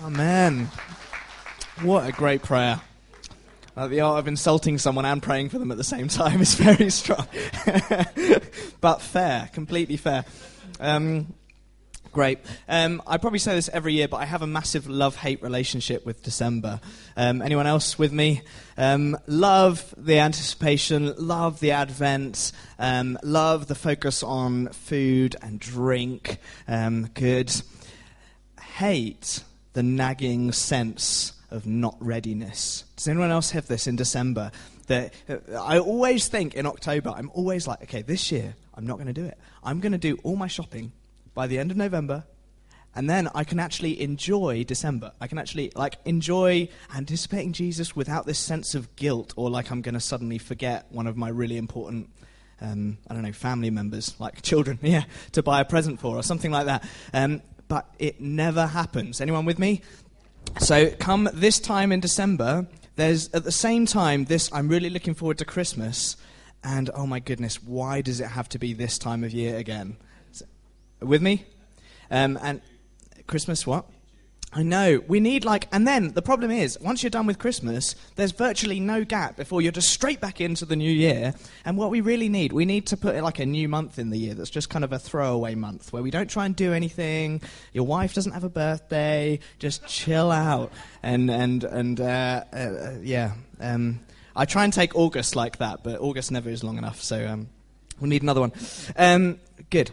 Amen. What a great prayer. Uh, the art of insulting someone and praying for them at the same time is very strong. but fair, completely fair. Um, great. Um, I probably say this every year, but I have a massive love hate relationship with December. Um, anyone else with me? Um, love the anticipation, love the Advent, um, love the focus on food and drink. Um, good. Hate the nagging sense of not readiness. Does anyone else have this in December? That uh, I always think in October, I'm always like, okay, this year I'm not going to do it. I'm going to do all my shopping by the end of November, and then I can actually enjoy December. I can actually like enjoy anticipating Jesus without this sense of guilt or like I'm going to suddenly forget one of my really important. Um, I don't know, family members, like children, yeah, to buy a present for or something like that. Um, but it never happens. Anyone with me? So, come this time in December, there's at the same time this, I'm really looking forward to Christmas, and oh my goodness, why does it have to be this time of year again? With me? Um, and Christmas, what? I know. We need like, and then the problem is, once you're done with Christmas, there's virtually no gap before you're just straight back into the new year. And what we really need, we need to put like a new month in the year that's just kind of a throwaway month where we don't try and do anything. Your wife doesn't have a birthday. Just chill out. And and and uh, uh, yeah. Um, I try and take August like that, but August never is long enough. So um, we'll need another one. Um, good.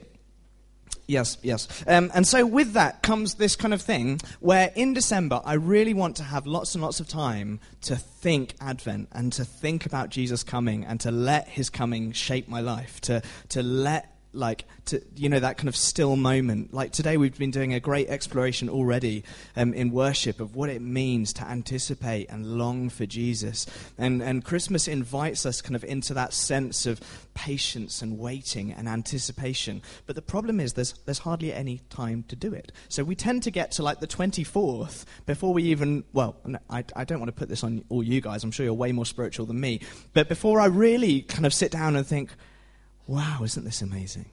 Yes, yes. Um, and so with that comes this kind of thing where in December I really want to have lots and lots of time to think Advent and to think about Jesus coming and to let his coming shape my life, to, to let like to you know that kind of still moment. Like today we've been doing a great exploration already um, in worship of what it means to anticipate and long for jesus. And and christmas invites us kind of into that sense of patience and waiting and anticipation. But the problem is there's there's hardly any time to do it. So we tend to get to like the 24th before we even well I, I don't want to put this on all you guys. I'm sure you're way more spiritual than me. But before i really kind of sit down and think wow, isn't this amazing?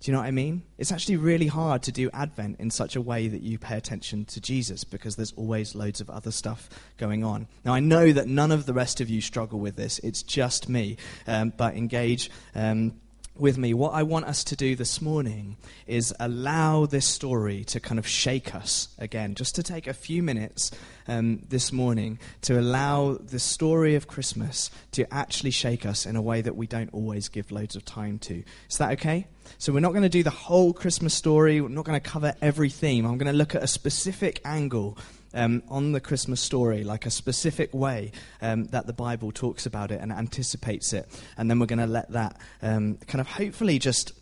Do you know what I mean? It's actually really hard to do Advent in such a way that you pay attention to Jesus because there's always loads of other stuff going on. Now, I know that none of the rest of you struggle with this, it's just me. Um, but engage. Um, with me, what I want us to do this morning is allow this story to kind of shake us again. Just to take a few minutes um, this morning to allow the story of Christmas to actually shake us in a way that we don't always give loads of time to. Is that okay? So, we're not going to do the whole Christmas story, we're not going to cover every theme. I'm going to look at a specific angle um, on the Christmas story, like a specific way um, that the Bible talks about it and anticipates it. And then we're going to let that um, kind of hopefully just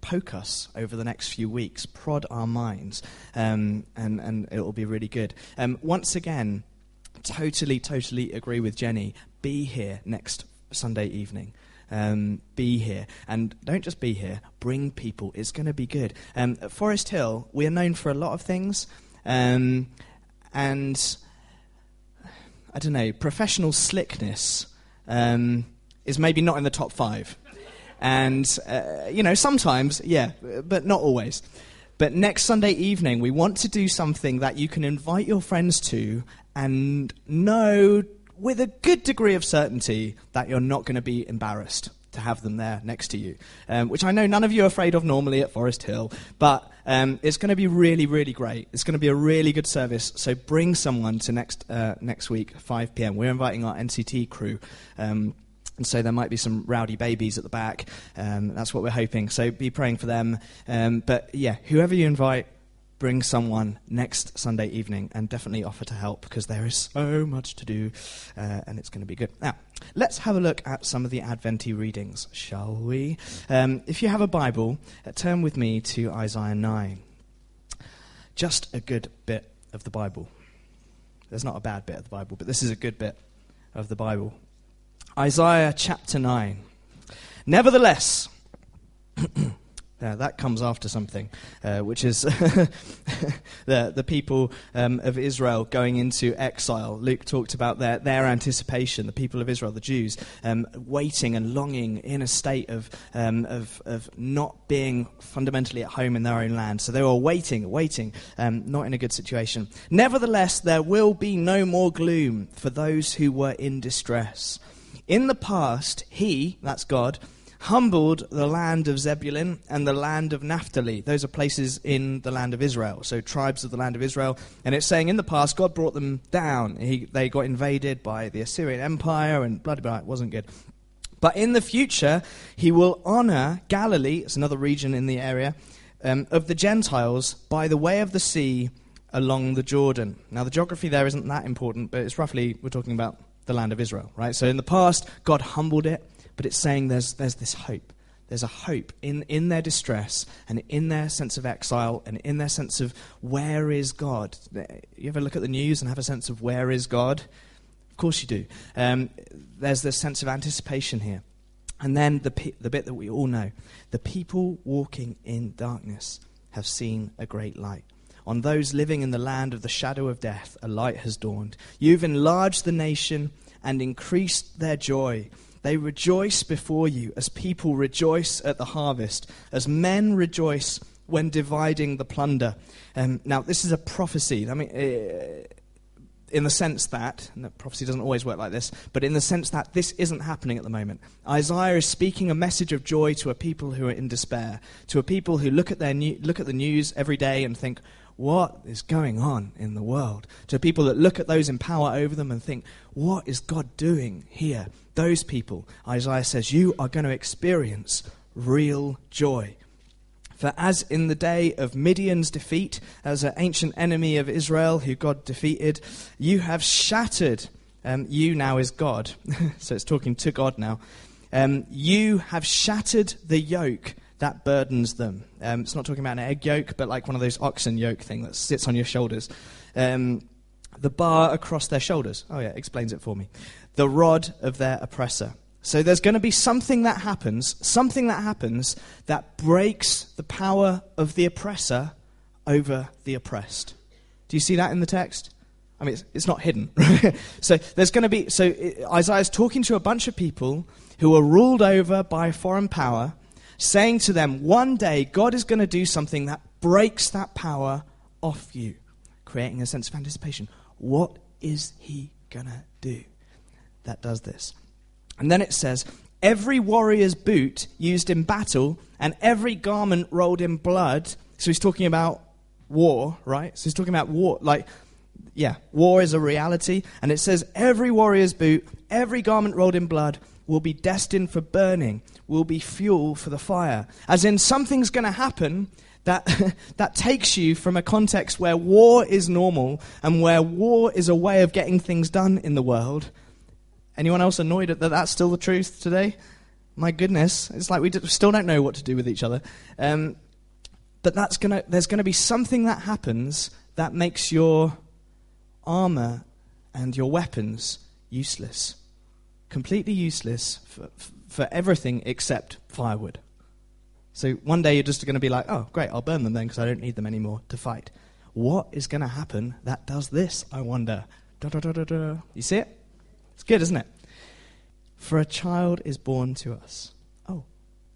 poke us over the next few weeks, prod our minds, um, and, and it will be really good. Um, once again, totally, totally agree with Jenny. Be here next Sunday evening. Um, be here. And don't just be here, bring people. It's going to be good. Um, at Forest Hill, we are known for a lot of things. Um, and I don't know, professional slickness um, is maybe not in the top five. And, uh, you know, sometimes, yeah, but not always. But next Sunday evening, we want to do something that you can invite your friends to and know with a good degree of certainty that you're not going to be embarrassed to have them there next to you, um, which I know none of you are afraid of normally at Forest Hill, but um, it's going to be really, really great. It's going to be a really good service. So bring someone to next uh, next week, 5 p.m. We're inviting our NCT crew. Um, and so there might be some rowdy babies at the back. Um, that's what we're hoping. So be praying for them. Um, but yeah, whoever you invite, bring someone next Sunday evening and definitely offer to help because there is so much to do uh, and it's going to be good. Now, let's have a look at some of the Adventi readings, shall we? Um, if you have a Bible, uh, turn with me to Isaiah 9. Just a good bit of the Bible. There's not a bad bit of the Bible, but this is a good bit of the Bible. Isaiah chapter 9. Nevertheless, Uh, that comes after something, uh, which is the, the people um, of Israel going into exile. Luke talked about their, their anticipation, the people of Israel, the Jews, um, waiting and longing in a state of, um, of, of not being fundamentally at home in their own land. So they were waiting, waiting, um, not in a good situation. Nevertheless, there will be no more gloom for those who were in distress. In the past, He, that's God, humbled the land of Zebulun and the land of Naphtali. Those are places in the land of Israel, so tribes of the land of Israel. And it's saying in the past, God brought them down. He, they got invaded by the Assyrian Empire and bloody blah, it wasn't good. But in the future, he will honor Galilee, it's another region in the area, um, of the Gentiles by the way of the sea along the Jordan. Now, the geography there isn't that important, but it's roughly, we're talking about the land of Israel, right? So in the past, God humbled it but it's saying there's, there's this hope. There's a hope in, in their distress and in their sense of exile and in their sense of where is God. You ever look at the news and have a sense of where is God? Of course you do. Um, there's this sense of anticipation here. And then the, the bit that we all know the people walking in darkness have seen a great light. On those living in the land of the shadow of death, a light has dawned. You've enlarged the nation and increased their joy. They rejoice before you as people rejoice at the harvest, as men rejoice when dividing the plunder. Um, now, this is a prophecy. I mean, uh, in the sense that, and prophecy doesn't always work like this, but in the sense that this isn't happening at the moment. Isaiah is speaking a message of joy to a people who are in despair, to a people who look at, their new, look at the news every day and think, what is going on in the world? To people that look at those in power over them and think, what is God doing here? Those people, Isaiah says, you are going to experience real joy. For as in the day of Midian's defeat, as an ancient enemy of Israel who God defeated, you have shattered. Um, you now is God. so it's talking to God now. Um, you have shattered the yoke that burdens them. Um, it's not talking about an egg yolk, but like one of those oxen yoke thing that sits on your shoulders. Um, the bar across their shoulders. Oh, yeah, explains it for me. The rod of their oppressor. So there's going to be something that happens, something that happens that breaks the power of the oppressor over the oppressed. Do you see that in the text? I mean, it's, it's not hidden. so there's going to be, so Isaiah's talking to a bunch of people who are ruled over by foreign power saying to them, one day God is going to do something that breaks that power off you, creating a sense of anticipation. What is he going to do that does this? And then it says, every warrior's boot used in battle and every garment rolled in blood. So he's talking about war, right? So he's talking about war. Like, yeah, war is a reality. And it says, every warrior's boot, every garment rolled in blood will be destined for burning, will be fuel for the fire. As in, something's going to happen that, that takes you from a context where war is normal and where war is a way of getting things done in the world. Anyone else annoyed that that's still the truth today? My goodness, it's like we still don't know what to do with each other. Um, but that's gonna, there's going to be something that happens that makes your armor and your weapons useless completely useless for, for everything except firewood. So one day you're just going to be like, oh, great, I'll burn them then because I don't need them anymore to fight. What is going to happen that does this, I wonder? Da, da, da. You see it? It's good, isn't it? For a child is born to us. Oh,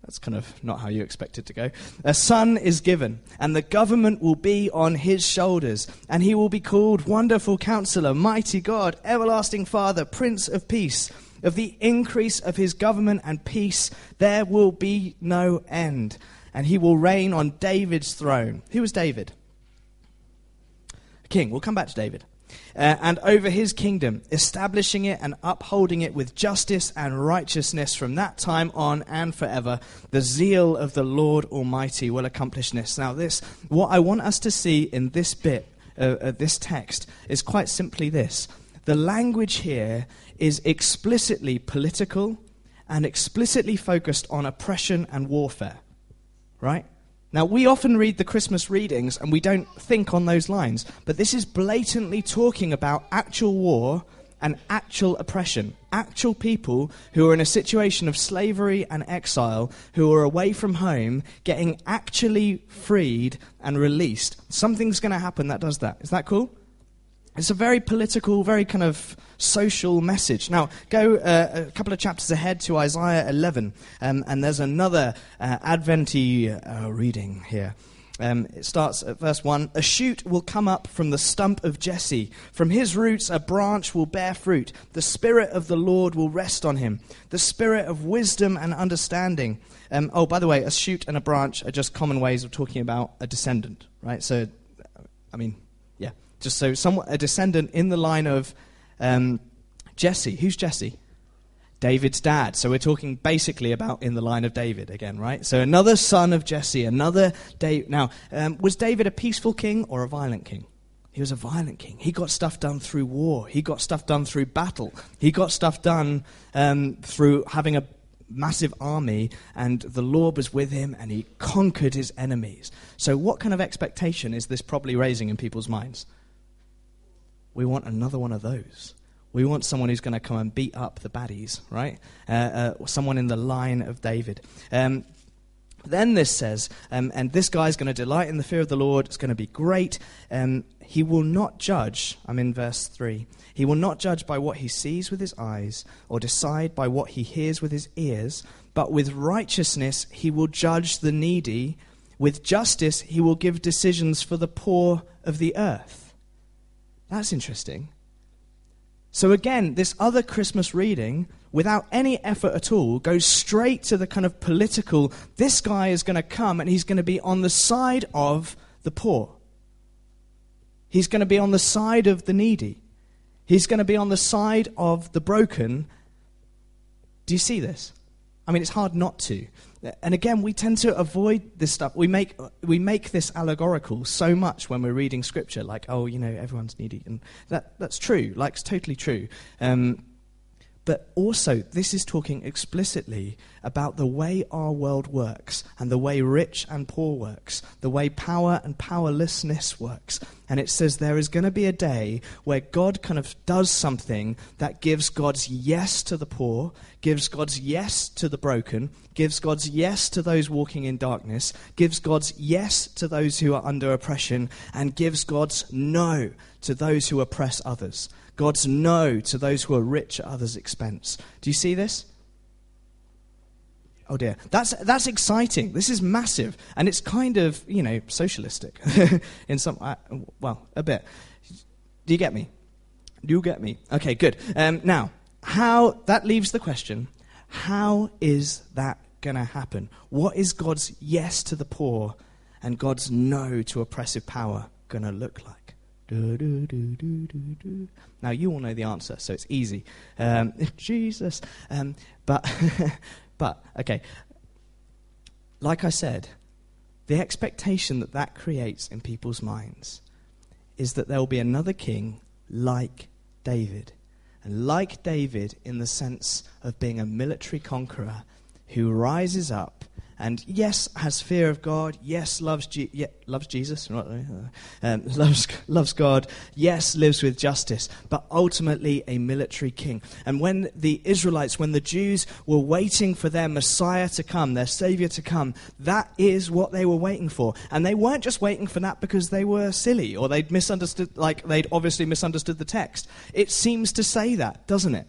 that's kind of not how you expect it to go. A son is given, and the government will be on his shoulders, and he will be called Wonderful Counselor, Mighty God, Everlasting Father, Prince of Peace of the increase of his government and peace, there will be no end. And he will reign on David's throne. Who was David? King. We'll come back to David. Uh, and over his kingdom, establishing it and upholding it with justice and righteousness from that time on and forever. The zeal of the Lord Almighty will accomplish this. Now, this, what I want us to see in this bit, uh, this text, is quite simply this. The language here is explicitly political and explicitly focused on oppression and warfare. Right? Now, we often read the Christmas readings and we don't think on those lines, but this is blatantly talking about actual war and actual oppression. Actual people who are in a situation of slavery and exile, who are away from home, getting actually freed and released. Something's going to happen that does that. Is that cool? It's a very political, very kind of social message. Now, go uh, a couple of chapters ahead to Isaiah 11, um, and there's another uh, Adventy uh, reading here. Um, it starts at verse 1 A shoot will come up from the stump of Jesse. From his roots, a branch will bear fruit. The Spirit of the Lord will rest on him, the Spirit of wisdom and understanding. Um, oh, by the way, a shoot and a branch are just common ways of talking about a descendant, right? So, I mean, just so a descendant in the line of um, Jesse. Who's Jesse? David's dad. So we're talking basically about in the line of David again, right? So another son of Jesse, another David. Now, um, was David a peaceful king or a violent king? He was a violent king. He got stuff done through war. He got stuff done through battle. He got stuff done um, through having a massive army, and the Lord was with him, and he conquered his enemies. So, what kind of expectation is this probably raising in people's minds? We want another one of those. We want someone who's going to come and beat up the baddies, right? Uh, uh, someone in the line of David. Um, then this says, um, and this guy's going to delight in the fear of the Lord. It's going to be great. Um, he will not judge. I'm in verse 3. He will not judge by what he sees with his eyes or decide by what he hears with his ears, but with righteousness he will judge the needy. With justice he will give decisions for the poor of the earth. That's interesting. So, again, this other Christmas reading, without any effort at all, goes straight to the kind of political this guy is going to come and he's going to be on the side of the poor. He's going to be on the side of the needy. He's going to be on the side of the broken. Do you see this? I mean, it's hard not to. And again, we tend to avoid this stuff. We make, we make this allegorical so much when we're reading scripture, like, oh, you know, everyone's needy. And that, that's true, like, it's totally true. Um, but also, this is talking explicitly about the way our world works and the way rich and poor works, the way power and powerlessness works. And it says there is going to be a day where God kind of does something that gives God's yes to the poor, gives God's yes to the broken, gives God's yes to those walking in darkness, gives God's yes to those who are under oppression, and gives God's no to those who oppress others. God's no to those who are rich at others' expense. Do you see this? Oh dear. That's, that's exciting. This is massive. And it's kind of, you know, socialistic in some, uh, well, a bit. Do you get me? Do you get me? Okay, good. Um, now, how, that leaves the question how is that going to happen? What is God's yes to the poor and God's no to oppressive power going to look like? Do, do, do, now, you all know the answer, so it's easy. Um, Jesus. Um, but, but, okay. Like I said, the expectation that that creates in people's minds is that there will be another king like David. And like David, in the sense of being a military conqueror who rises up and yes, has fear of God. Yes, loves, Je- yeah, loves Jesus. Um, loves, loves God. Yes, lives with justice. But ultimately, a military king. And when the Israelites, when the Jews were waiting for their Messiah to come, their Savior to come, that is what they were waiting for. And they weren't just waiting for that because they were silly or they'd misunderstood, like they'd obviously misunderstood the text. It seems to say that, doesn't it?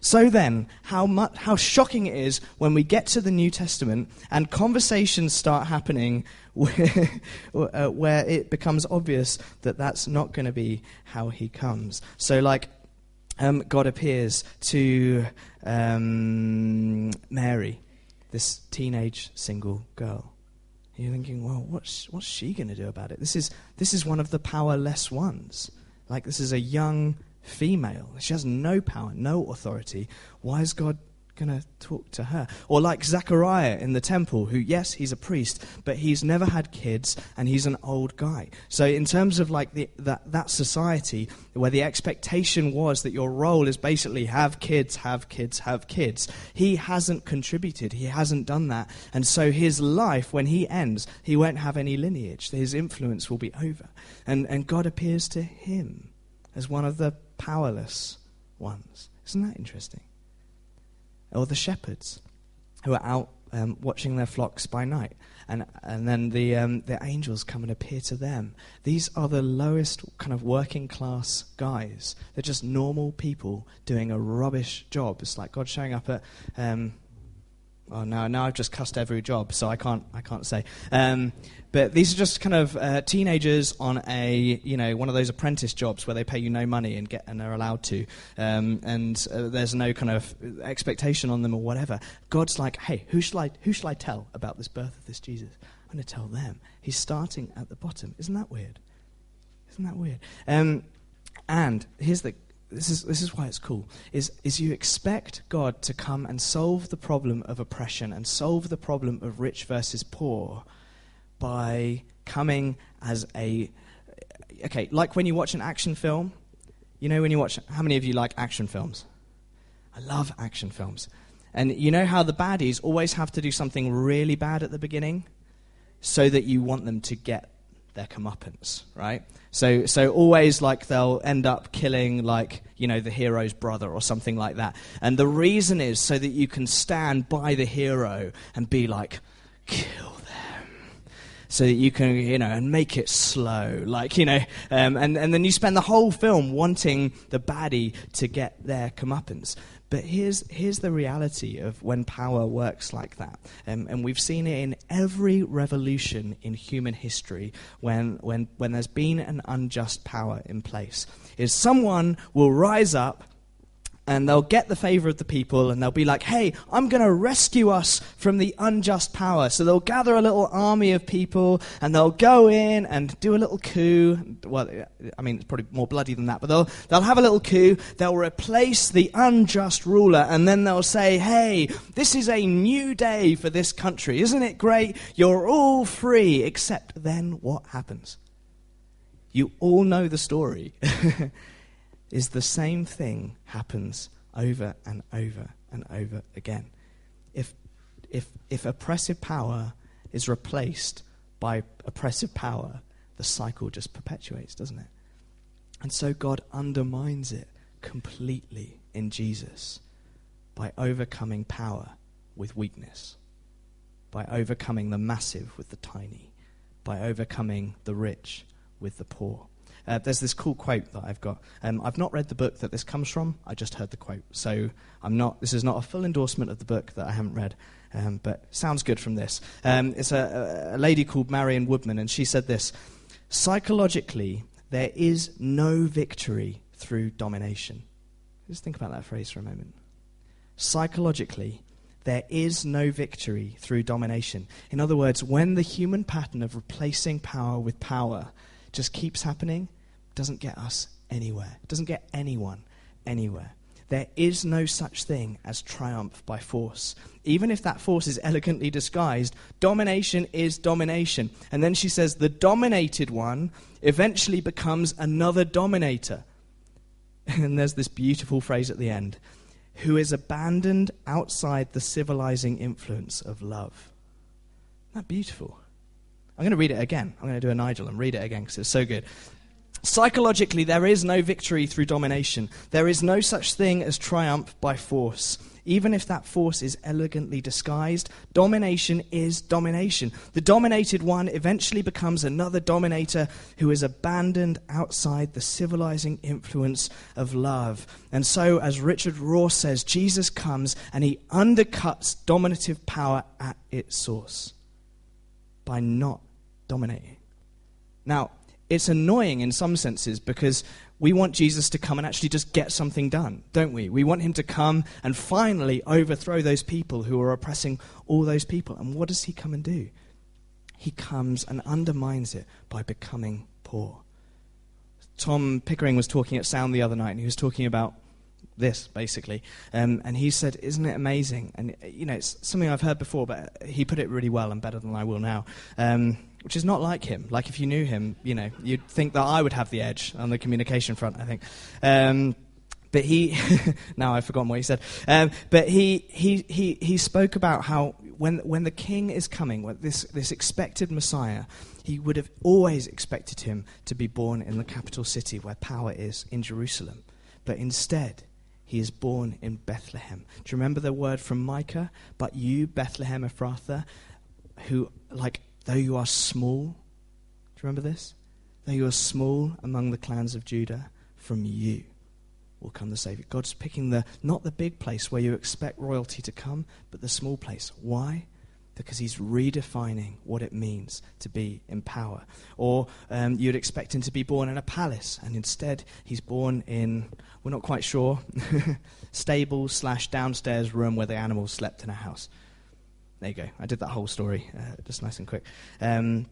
So then, how, much, how shocking it is when we get to the New Testament and conversations start happening where, uh, where it becomes obvious that that's not going to be how he comes. So, like, um, God appears to um, Mary, this teenage single girl. You're thinking, well, what's, what's she going to do about it? This is, this is one of the powerless ones. Like, this is a young female. She has no power, no authority. Why is God going to talk to her? Or like Zechariah in the temple, who, yes, he's a priest, but he's never had kids and he's an old guy. So, in terms of like the, that, that society where the expectation was that your role is basically have kids, have kids, have kids, he hasn't contributed. He hasn't done that. And so, his life, when he ends, he won't have any lineage. His influence will be over. And, and God appears to him as one of the powerless ones. Isn't that interesting? Or the shepherds who are out um, watching their flocks by night. And, and then the, um, the angels come and appear to them. These are the lowest kind of working class guys. They're just normal people doing a rubbish job. It's like God showing up at um, Oh no, now I've just cussed every job, so I can't, I can't say. Um, but these are just kind of uh, teenagers on a, you know, one of those apprentice jobs where they pay you no money and get and are allowed to, um, and uh, there's no kind of expectation on them or whatever. God's like, hey, who shall I, who shall I tell about this birth of this Jesus? I'm going to tell them. He's starting at the bottom. Isn't that weird? Isn't that weird? Um, and here's the this is, this is why it's cool, is, is you expect God to come and solve the problem of oppression and solve the problem of rich versus poor by coming as a. Okay, like when you watch an action film, you know when you watch. How many of you like action films? I love action films. And you know how the baddies always have to do something really bad at the beginning so that you want them to get their comeuppance, right? So, so always like they'll end up killing like you know the hero's brother or something like that. And the reason is so that you can stand by the hero and be like, kill them, so that you can you know and make it slow, like you know, um, and and then you spend the whole film wanting the baddie to get their comeuppance. But here's, here's the reality of when power works like that. Um, and we've seen it in every revolution in human history when, when, when there's been an unjust power in place. Is someone will rise up and they'll get the favor of the people and they'll be like, hey, I'm going to rescue us from the unjust power. So they'll gather a little army of people and they'll go in and do a little coup. Well, I mean, it's probably more bloody than that, but they'll, they'll have a little coup. They'll replace the unjust ruler and then they'll say, hey, this is a new day for this country. Isn't it great? You're all free. Except then what happens? You all know the story. is the same thing happens over and over and over again. If, if, if oppressive power is replaced by oppressive power, the cycle just perpetuates, doesn't it? And so God undermines it completely in Jesus by overcoming power with weakness, by overcoming the massive with the tiny, by overcoming the rich with the poor. Uh, there's this cool quote that I've got. Um, I've not read the book that this comes from. I just heard the quote, so I'm not. This is not a full endorsement of the book that I haven't read, um, but sounds good from this. Um, it's a, a lady called Marion Woodman, and she said this: psychologically, there is no victory through domination. Just think about that phrase for a moment. Psychologically, there is no victory through domination. In other words, when the human pattern of replacing power with power just keeps happening, doesn't get us anywhere. It doesn't get anyone anywhere. There is no such thing as triumph by force. Even if that force is elegantly disguised, domination is domination. And then she says the dominated one eventually becomes another dominator. And there's this beautiful phrase at the end who is abandoned outside the civilizing influence of love. Isn't that beautiful? I'm going to read it again. I'm going to do a Nigel and read it again because it's so good. Psychologically, there is no victory through domination. There is no such thing as triumph by force. Even if that force is elegantly disguised, domination is domination. The dominated one eventually becomes another dominator who is abandoned outside the civilizing influence of love. And so, as Richard Rohr says, Jesus comes and he undercuts dominative power at its source by not dominating. Now, it's annoying in some senses because we want Jesus to come and actually just get something done, don't we? We want him to come and finally overthrow those people who are oppressing all those people. And what does he come and do? He comes and undermines it by becoming poor. Tom Pickering was talking at Sound the other night, and he was talking about this, basically. Um, and he said, Isn't it amazing? And, you know, it's something I've heard before, but he put it really well and better than I will now. Um, which is not like him. Like if you knew him, you know, you'd think that I would have the edge on the communication front. I think. Um, but he, now I've forgotten what he said. Um, but he, he, he, he spoke about how when, when the king is coming, when this, this expected Messiah, he would have always expected him to be born in the capital city where power is, in Jerusalem. But instead, he is born in Bethlehem. Do you remember the word from Micah? But you, Bethlehem Ephrathah, who, like, though you are small, do you remember this? Though you are small among the clans of Judah, from you will come the Savior. God's picking the, not the big place where you expect royalty to come, but the small place. Why? because he's redefining what it means to be in power. Or um, you'd expect him to be born in a palace, and instead he's born in, we're not quite sure, stable slash downstairs room where the animals slept in a house. There you go. I did that whole story, uh, just nice and quick. Um,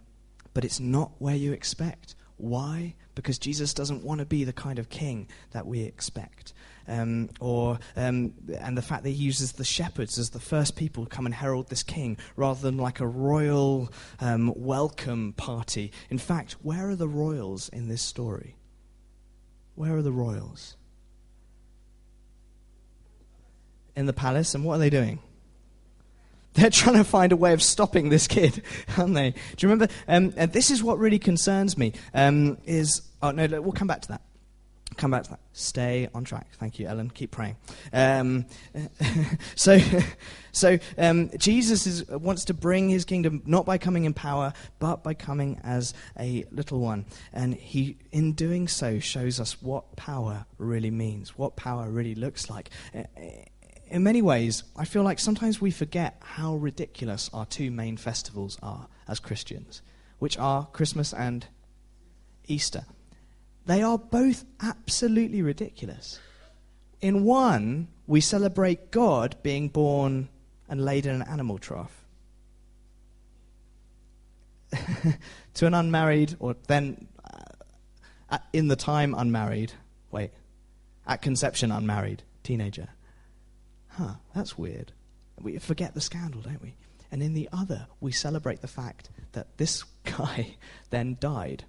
but it's not where you expect. Why? Because Jesus doesn't want to be the kind of king that we expect um, or um, and the fact that he uses the shepherds as the first people to come and herald this king, rather than like a royal um, welcome party. In fact, where are the royals in this story? Where are the royals? In the palace, and what are they doing? They're trying to find a way of stopping this kid, aren't they? Do you remember? Um, and this is what really concerns me. Um, is oh no, we'll come back to that come back to that. Stay on track. Thank you, Ellen. Keep praying. Um, so, so um, Jesus is, wants to bring his kingdom not by coming in power, but by coming as a little one. And he, in doing so, shows us what power really means, what power really looks like. In many ways, I feel like sometimes we forget how ridiculous our two main festivals are as Christians, which are Christmas and Easter. They are both absolutely ridiculous. In one, we celebrate God being born and laid in an animal trough. to an unmarried, or then uh, in the time unmarried, wait, at conception unmarried teenager. Huh, that's weird. We forget the scandal, don't we? And in the other, we celebrate the fact that this guy then died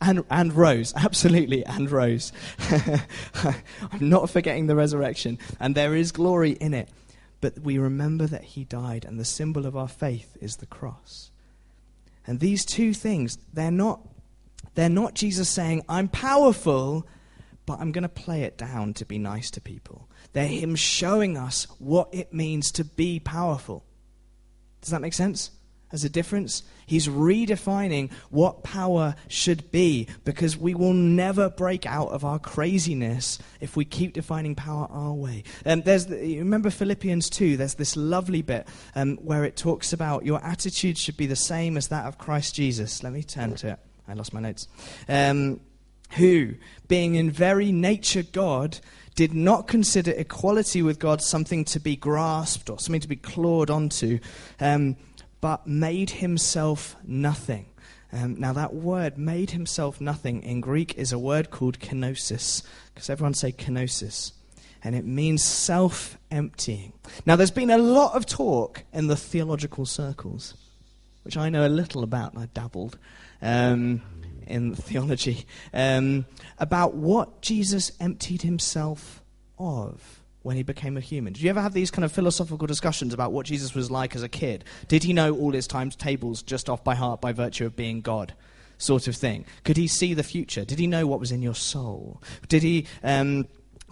and, and rose, absolutely, and rose. I'm not forgetting the resurrection, and there is glory in it. But we remember that he died, and the symbol of our faith is the cross. And these two things, they're not, they're not Jesus saying, I'm powerful, but I'm going to play it down to be nice to people. They're him showing us what it means to be powerful. Does that make sense? as a difference. He's redefining what power should be because we will never break out of our craziness if we keep defining power our way. Um, there's the, you remember Philippians 2, there's this lovely bit um, where it talks about your attitude should be the same as that of Christ Jesus. Let me turn to it. I lost my notes. Um, who, being in very nature God, did not consider equality with God something to be grasped or something to be clawed onto. Um, but made himself nothing. Um, now, that word, made himself nothing, in Greek is a word called kenosis. Because everyone say kenosis. And it means self emptying. Now, there's been a lot of talk in the theological circles, which I know a little about, I dabbled um, in theology, um, about what Jesus emptied himself of when he became a human? Did you ever have these kind of philosophical discussions about what Jesus was like as a kid? Did he know all his times tables just off by heart by virtue of being God? Sort of thing. Could he see the future? Did he know what was in your soul? Did he. Um,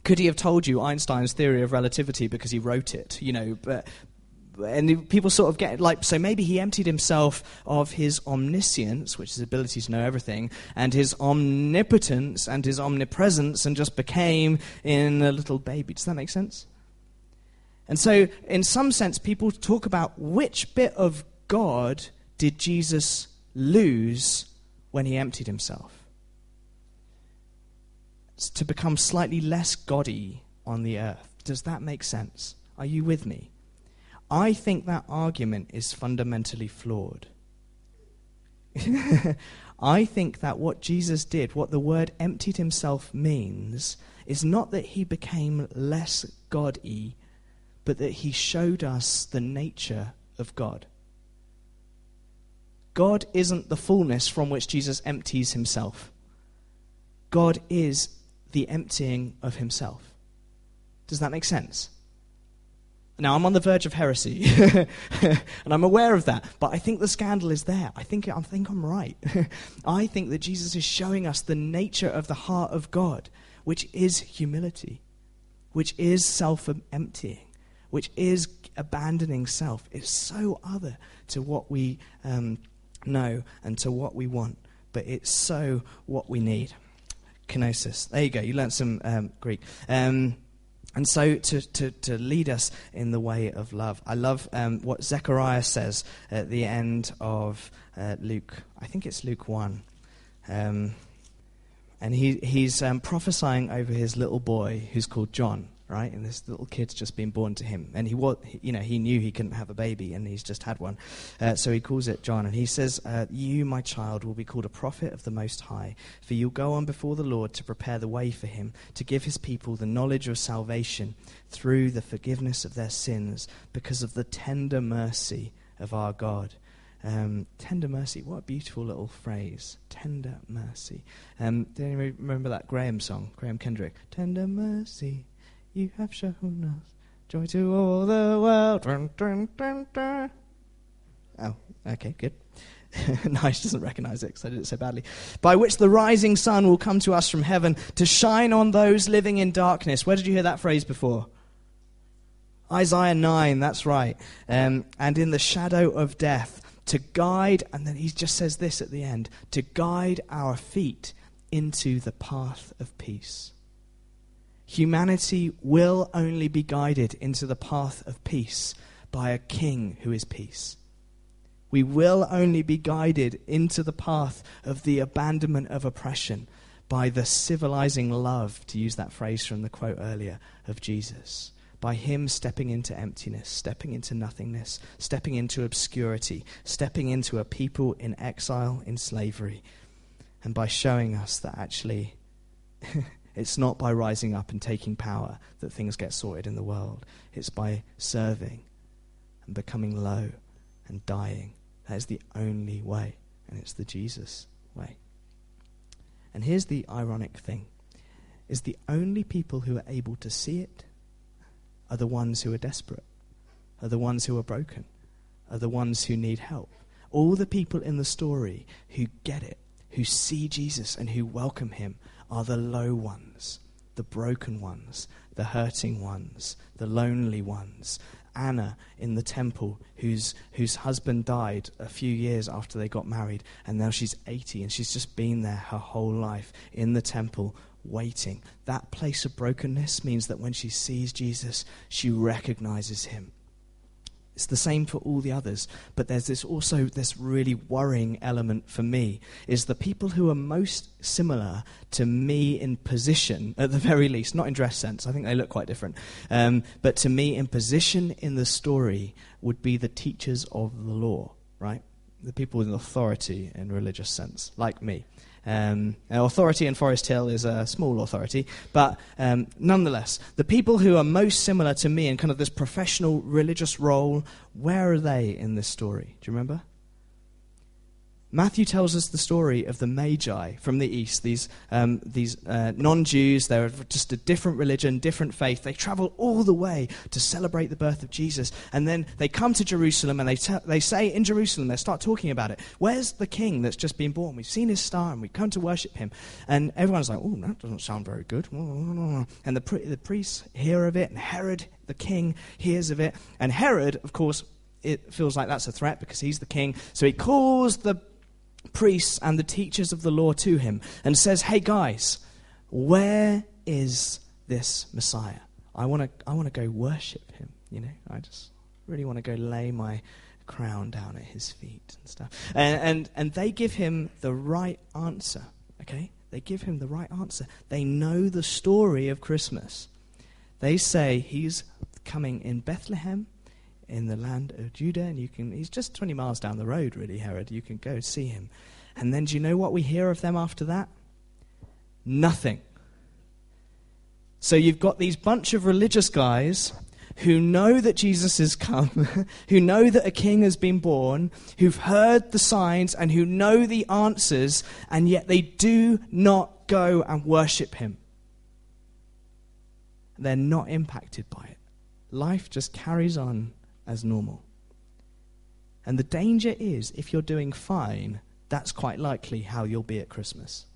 could he have told you Einstein's theory of relativity because he wrote it? You know, but and people sort of get like so maybe he emptied himself of his omniscience which is ability to know everything and his omnipotence and his omnipresence and just became in a little baby. Does that make sense? And so in some sense people talk about which bit of god did jesus lose when he emptied himself? It's to become slightly less goddy on the earth. Does that make sense? Are you with me I think that argument is fundamentally flawed. I think that what Jesus did, what the word emptied himself means, is not that he became less God y, but that he showed us the nature of God. God isn't the fullness from which Jesus empties himself. God is the emptying of himself. Does that make sense? Now, I'm on the verge of heresy, and I'm aware of that, but I think the scandal is there. I think, I think I'm right. I think that Jesus is showing us the nature of the heart of God, which is humility, which is self emptying, which is abandoning self. It's so other to what we um, know and to what we want, but it's so what we need. Kenosis. There you go. You learned some um, Greek. Um, and so to, to, to lead us in the way of love. I love um, what Zechariah says at the end of uh, Luke, I think it's Luke 1. Um, and he, he's um, prophesying over his little boy who's called John right? And this little kid's just been born to him, and he you know, he knew he couldn't have a baby, and he's just had one, uh, so he calls it John, and he says, uh, "You, my child, will be called a prophet of the Most High, for you'll go on before the Lord to prepare the way for Him, to give His people the knowledge of salvation through the forgiveness of their sins, because of the tender mercy of our God." Um, tender mercy, what a beautiful little phrase. Tender mercy. Um, do you remember that Graham song, Graham Kendrick? Tender mercy, you have shown us joy to all the world. Dun, dun, dun, oh, okay, good. nice doesn't recognize it because I did it so badly. By which the rising sun will come to us from heaven to shine on those living in darkness. Where did you hear that phrase before? Isaiah 9, that's right. Um, and in the shadow of death, to guide, and then he just says this at the end to guide our feet into the path of peace humanity will only be guided into the path of peace by a king who is peace. We will only be guided into the path of the abandonment of oppression by the civilizing love, to use that phrase from the quote earlier, of Jesus. By him stepping into emptiness, stepping into nothingness, stepping into obscurity, stepping into a people in exile, in slavery, and by showing us that actually It's not by rising up and taking power that things get sorted in the world. It's by serving and becoming low and dying. That is the only way, and it's the Jesus way. And here's the ironic thing is the only people who are able to see it are the ones who are desperate, are the ones who are broken, are the ones who need help. All the people in the story who get it, who see Jesus and who welcome him are the low ones, the broken ones, the hurting ones, the lonely ones. Anna in the temple, whose, whose husband died a few years after they got married, and now she's 80 and she's just been there her whole life in the temple waiting. That place of brokenness means that when she sees Jesus, she recognizes him it's the same for all the others, but there's this also this really worrying element for me is the people who are most similar to me in position, at the very least, not in dress sense. I think they look quite different, um, but to me in position in the story would be the teachers of the law, right? The people with authority in religious sense, like me. Um, authority in Forest Hill is a small authority, but um, nonetheless, the people who are most similar to me in kind of this professional religious role, where are they in this story? Do you remember? Matthew tells us the story of the Magi from the east, these, um, these uh, non Jews. They're just a different religion, different faith. They travel all the way to celebrate the birth of Jesus. And then they come to Jerusalem and they, te- they say in Jerusalem, they start talking about it. Where's the king that's just been born? We've seen his star and we've come to worship him. And everyone's like, oh, that doesn't sound very good. And the, pri- the priests hear of it, and Herod, the king, hears of it. And Herod, of course, it feels like that's a threat because he's the king. So he calls the priests and the teachers of the law to him and says, Hey guys, where is this Messiah? I want to I want to go worship him, you know. I just really want to go lay my crown down at his feet and stuff. And, and and they give him the right answer, okay? They give him the right answer. They know the story of Christmas. They say he's coming in Bethlehem in the land of Judah, and you can, he's just 20 miles down the road, really, Herod. You can go see him. And then do you know what we hear of them after that? Nothing. So you've got these bunch of religious guys who know that Jesus has come, who know that a king has been born, who've heard the signs and who know the answers, and yet they do not go and worship him. They're not impacted by it. life just carries on as normal. And the danger is, if you're doing fine, that's quite likely how you'll be at Christmas.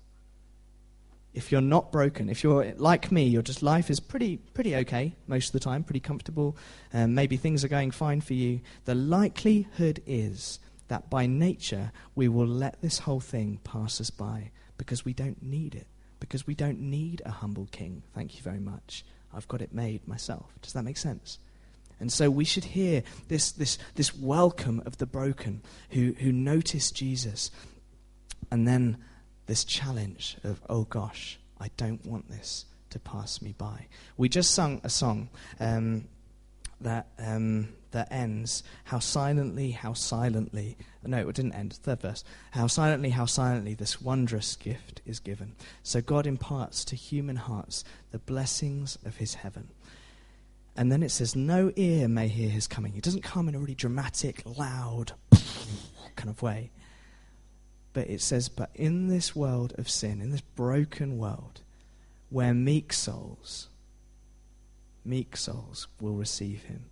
If you're not broken, if you're like me, your just life is pretty pretty okay most of the time, pretty comfortable, and maybe things are going fine for you. The likelihood is that by nature we will let this whole thing pass us by because we don't need it, because we don't need a humble king. Thank you very much. I've got it made myself. Does that make sense? And so we should hear this, this, this welcome of the broken who, who notice Jesus. And then this challenge of, oh gosh, I don't want this to pass me by. We just sung a song um, that, um, that ends, How silently, how silently. No, it didn't end. Third verse. How silently, how silently this wondrous gift is given. So God imparts to human hearts the blessings of his heaven. And then it says, No ear may hear his coming. He doesn't come in a really dramatic, loud kind of way. But it says, But in this world of sin, in this broken world, where meek souls, meek souls will receive him,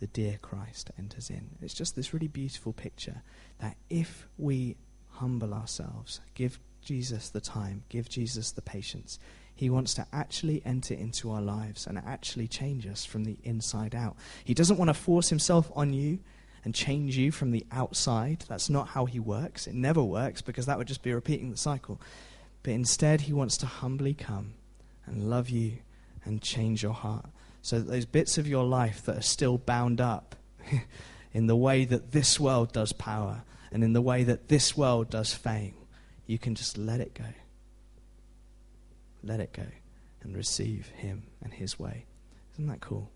the dear Christ enters in. It's just this really beautiful picture that if we humble ourselves, give Jesus the time, give Jesus the patience, he wants to actually enter into our lives and actually change us from the inside out. He doesn't want to force himself on you and change you from the outside. That's not how he works. It never works because that would just be repeating the cycle. But instead, he wants to humbly come and love you and change your heart so that those bits of your life that are still bound up in the way that this world does power and in the way that this world does fame, you can just let it go let it go and receive Him and His way. Isn't that cool?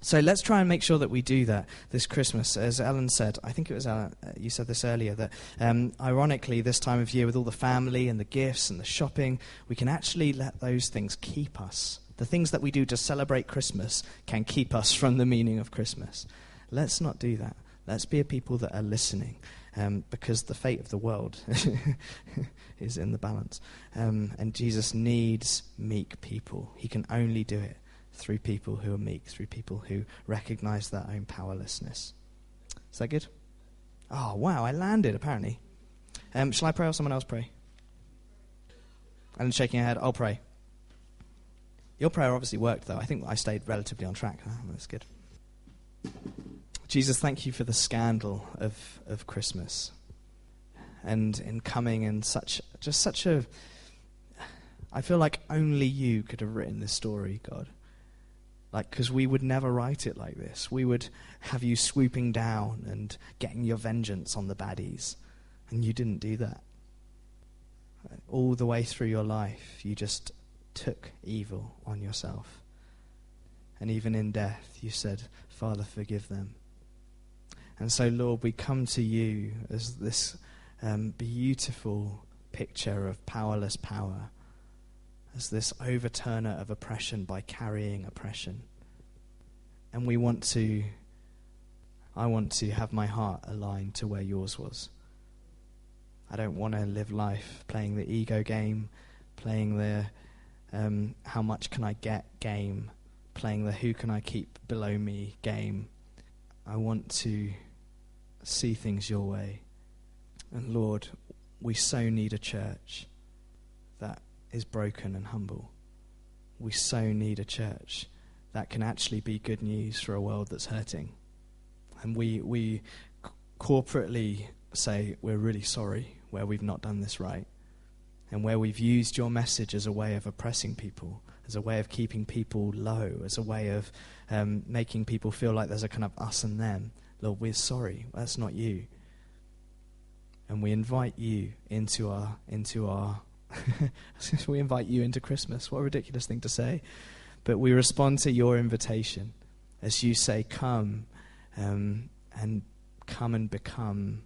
So let's try and make sure that we do that this Christmas. As Ellen said, I think it was Ellen, uh, you said this earlier, that um, ironically, this time of year with all the family and the gifts and the shopping, we can actually let those things keep us. The things that we do to celebrate Christmas can keep us from the meaning of Christmas. Let's not do that. Let's be a people that are listening um, because the fate of the world is in the balance. Um, and Jesus needs meek people. He can only do it through people who are meek, through people who recognize their own powerlessness. Is that good? Oh, wow, I landed apparently. Um, shall I pray or someone else pray? And shaking her head, I'll pray. Your prayer obviously worked, though. I think I stayed relatively on track. Oh, that's good. Jesus, thank you for the scandal of, of Christmas and in coming in such just such a I feel like only you could have written this story, God. Like, because we would never write it like this. We would have you swooping down and getting your vengeance on the baddies. And you didn't do that. All the way through your life, you just took evil on yourself. And even in death, you said, Father, forgive them. And so, Lord, we come to you as this um, beautiful picture of powerless power, as this overturner of oppression by carrying oppression. And we want to, I want to have my heart aligned to where yours was. I don't want to live life playing the ego game, playing the um, how much can I get game, playing the who can I keep below me game. I want to see things your way. And Lord, we so need a church that is broken and humble. We so need a church that can actually be good news for a world that's hurting. And we, we corporately say we're really sorry where we've not done this right and where we've used your message as a way of oppressing people, as a way of keeping people low, as a way of um, making people feel like there's a kind of us and them. Lord, we're sorry. That's not you. And we invite you into our into our we invite you into Christmas. What a ridiculous thing to say. But we respond to your invitation as you say, Come um, and come and become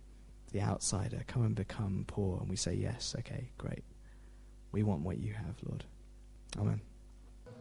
the outsider. Come and become poor. And we say, Yes, okay, great. We want what you have, Lord.